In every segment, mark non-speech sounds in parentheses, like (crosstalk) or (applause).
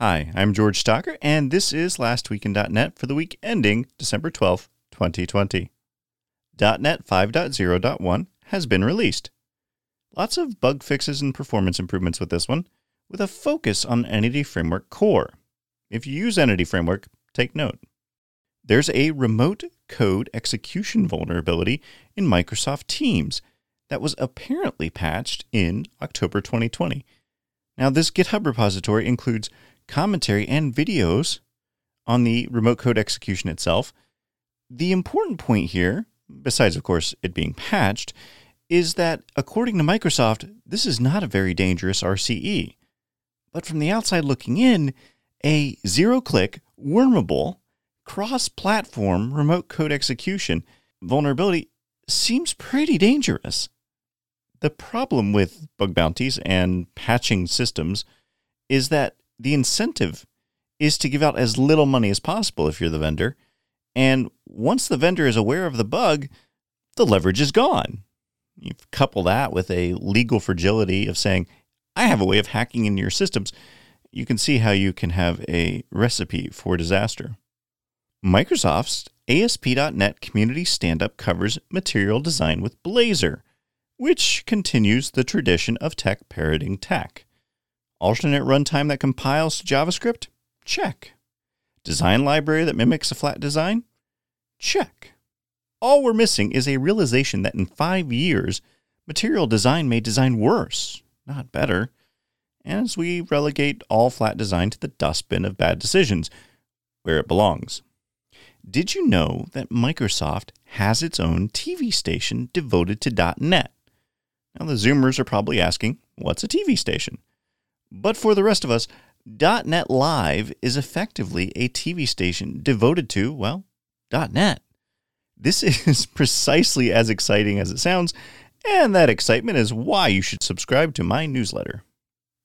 Hi, I'm George Stocker, and this is Last Week in .NET for the week ending December 12th, 2020. .NET 5.0.1 has been released. Lots of bug fixes and performance improvements with this one, with a focus on Entity Framework Core. If you use Entity Framework, take note. There's a remote code execution vulnerability in Microsoft Teams that was apparently patched in October 2020. Now, this GitHub repository includes commentary and videos on the remote code execution itself. The important point here, besides, of course, it being patched, is that according to Microsoft, this is not a very dangerous RCE. But from the outside looking in, a zero click, wormable, cross platform remote code execution vulnerability seems pretty dangerous. The problem with bug bounties and patching systems is that the incentive is to give out as little money as possible if you're the vendor. And once the vendor is aware of the bug, the leverage is gone. You couple that with a legal fragility of saying, I have a way of hacking into your systems. You can see how you can have a recipe for disaster. Microsoft's ASP.NET Community Standup covers material design with Blazor, which continues the tradition of tech parroting tech. Alternate runtime that compiles to JavaScript? Check. Design library that mimics a flat design? Check. All we're missing is a realization that in five years, material design may design worse, not better, as we relegate all flat design to the dustbin of bad decisions, where it belongs. Did you know that Microsoft has its own TV station devoted to .NET? Now, the Zoomers are probably asking, what's a TV station? But for the rest of us, .NET Live is effectively a TV station devoted to, well, .NET. This (laughs) is precisely as exciting as it sounds, and that excitement is why you should subscribe to my newsletter.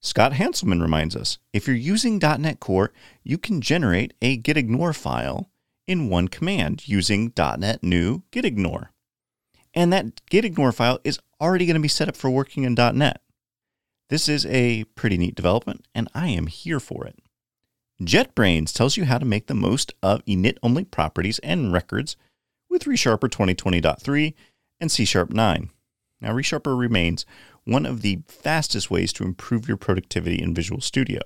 Scott Hanselman reminds us if you're using .NET Core, you can generate a gitignore file in one command using .NET New gitignore. And that gitignore file is already going to be set up for working in .NET. This is a pretty neat development, and I am here for it. JetBrains tells you how to make the most of init-only properties and records with ReSharper 2020.3 and C Sharp 9. Now, ReSharper remains one of the fastest ways to improve your productivity in Visual Studio.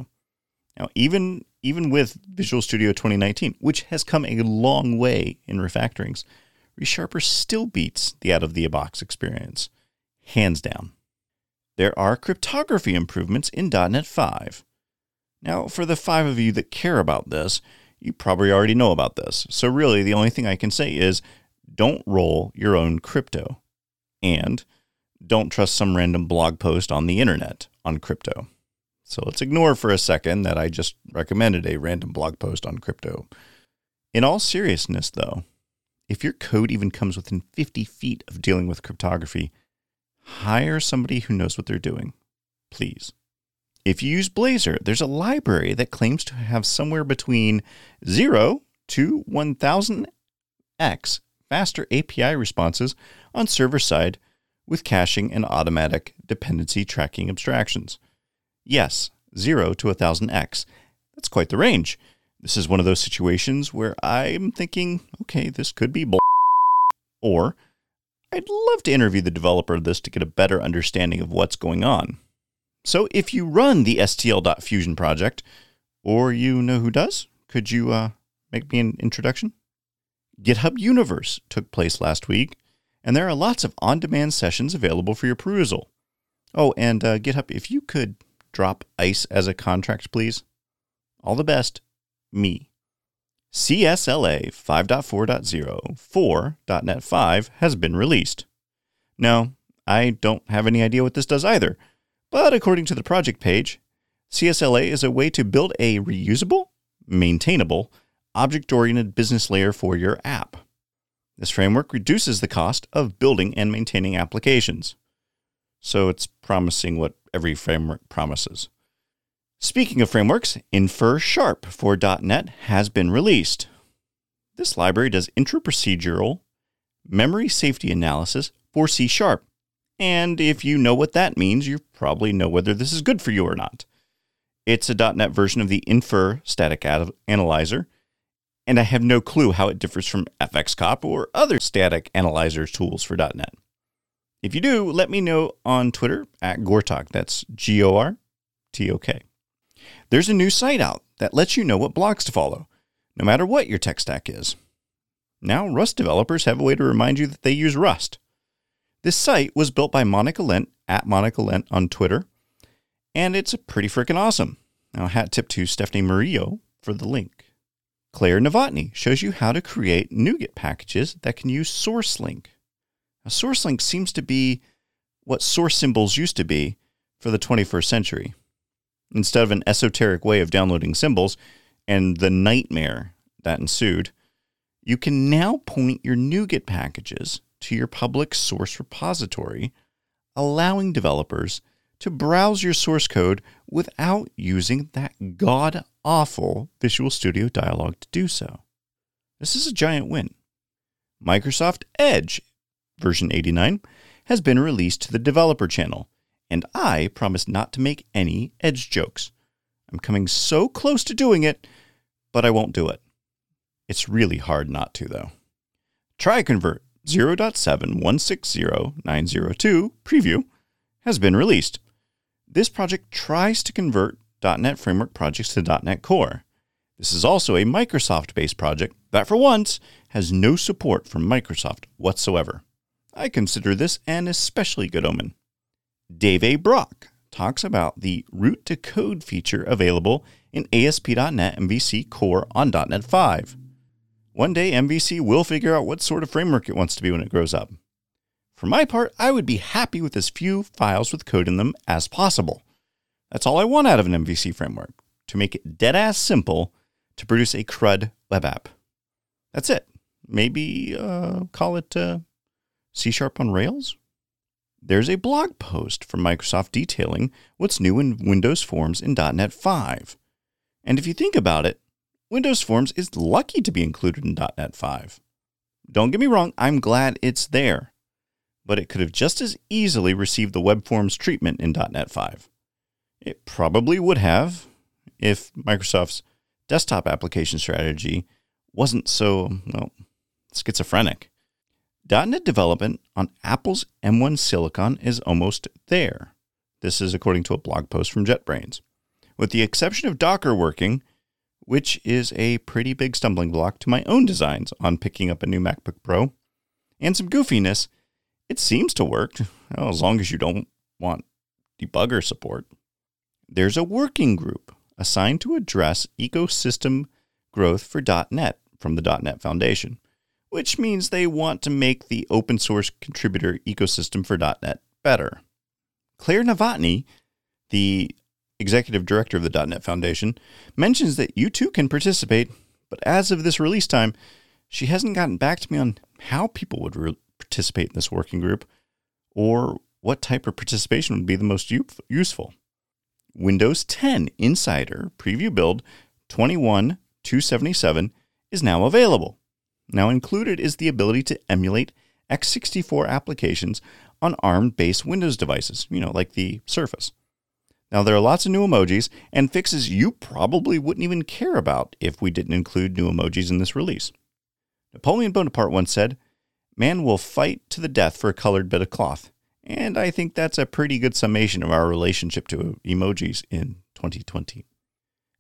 Now, even even with Visual Studio 2019, which has come a long way in refactorings, ReSharper still beats the out of the box experience, hands down. There are cryptography improvements in .NET 5. Now, for the five of you that care about this, you probably already know about this. So, really, the only thing I can say is don't roll your own crypto. And don't trust some random blog post on the internet on crypto. So let's ignore for a second that I just recommended a random blog post on crypto. In all seriousness, though, if your code even comes within 50 feet of dealing with cryptography, hire somebody who knows what they're doing, please. If you use Blazor, there's a library that claims to have somewhere between 0 to 1000x faster API responses on server side with caching and automatic dependency tracking abstractions. Yes, 0 to 1000x. That's quite the range. This is one of those situations where I'm thinking, okay, this could be bull. Or I'd love to interview the developer of this to get a better understanding of what's going on. So if you run the STL.Fusion project, or you know who does, could you uh, make me an introduction? GitHub Universe took place last week, and there are lots of on demand sessions available for your perusal. Oh, and uh, GitHub, if you could drop ICE as a contract, please. All the best, me. CSLA 5.4.0 4.NET 5 has been released. No, I don't have any idea what this does either, but according to the project page, CSLA is a way to build a reusable, maintainable, object oriented business layer for your app. This framework reduces the cost of building and maintaining applications. So it's promising what every framework promises. Speaking of frameworks, Infer Sharp for .NET has been released. This library does intra-procedural memory safety analysis for C Sharp. And if you know what that means, you probably know whether this is good for you or not. It's a .NET version of the Infer static analyzer, and I have no clue how it differs from FXCOP or other static analyzer tools for .NET. If you do, let me know on Twitter at Gortok. That's G O R T O K. There's a new site out that lets you know what blogs to follow, no matter what your tech stack is. Now, Rust developers have a way to remind you that they use Rust. This site was built by Monica Lent at Monica Lent on Twitter, and it's pretty freaking awesome. Now, hat tip to Stephanie Murillo for the link. Claire Novotny shows you how to create NuGet packages that can use SourceLink. A SourceLink seems to be what source symbols used to be for the 21st century. Instead of an esoteric way of downloading symbols and the nightmare that ensued, you can now point your NuGet packages to your public source repository, allowing developers to browse your source code without using that god awful Visual Studio dialog to do so. This is a giant win. Microsoft Edge version 89 has been released to the developer channel, and I promise not to make any Edge jokes. I'm coming so close to doing it, but I won't do it. It's really hard not to, though. TryConvert 0.7160902 preview has been released. This project tries to convert .NET Framework projects to .NET Core. This is also a Microsoft based project that, for once, has no support from Microsoft whatsoever. I consider this an especially good omen. Dave A. Brock talks about the route to code feature available in ASP.NET MVC Core on .NET 5. One day, MVC will figure out what sort of framework it wants to be when it grows up. For my part, I would be happy with as few files with code in them as possible. That's all I want out of an MVC framework to make it dead ass simple to produce a CRUD web app. That's it. Maybe uh, call it uh, C Sharp on Rails? There's a blog post from Microsoft detailing what's new in Windows Forms in .NET 5. And if you think about it, Windows Forms is lucky to be included in .NET 5. Don't get me wrong, I'm glad it's there, but it could have just as easily received the web forms treatment in .NET 5. It probably would have if Microsoft's desktop application strategy wasn't so, well, schizophrenic. .NET development on Apple's M1 Silicon is almost there. This is according to a blog post from JetBrains. With the exception of Docker working, which is a pretty big stumbling block to my own designs on picking up a new MacBook Pro. And some goofiness, it seems to work, well, as long as you don't want debugger support. There's a working group assigned to address ecosystem growth for .NET from the .NET Foundation, which means they want to make the open source contributor ecosystem for .NET better. Claire Novotny, the executive director of the .NET Foundation, mentions that you too can participate, but as of this release time, she hasn't gotten back to me on how people would re- participate in this working group or what type of participation would be the most u- useful. Windows 10 Insider Preview Build 21277 is now available. Now included is the ability to emulate x64 applications on ARM based Windows devices, you know, like the Surface. Now, there are lots of new emojis and fixes you probably wouldn't even care about if we didn't include new emojis in this release. Napoleon Bonaparte once said, Man will fight to the death for a colored bit of cloth. And I think that's a pretty good summation of our relationship to emojis in 2020.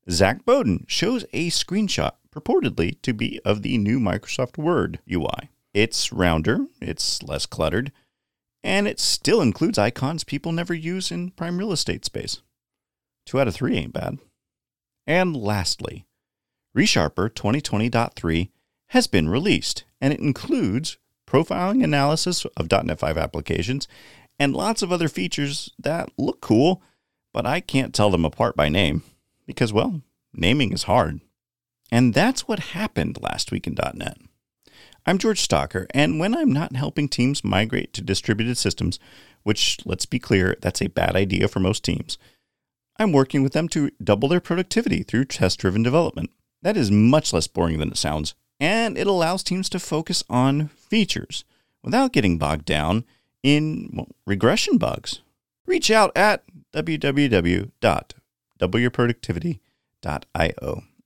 Zac Bowden shows a screenshot purportedly to be of the new Microsoft Word UI. It's rounder, it's less cluttered, and it still includes icons people never use in prime real estate space. Two out of three ain't bad. And lastly, ReSharper 2020.3 has been released, and it includes profiling analysis of .NET 5 applications and lots of other features that look cool, but I can't tell them apart by name because, well, naming is hard. And that's what happened last week in .NET. I'm George Stocker, and when I'm not helping teams migrate to distributed systems, which, let's be clear, that's a bad idea for most teams, I'm working with them to double their productivity through test driven development. That is much less boring than it sounds, and it allows teams to focus on features without getting bogged down in well, regression bugs. Reach out at www doubleyourproductivity.io.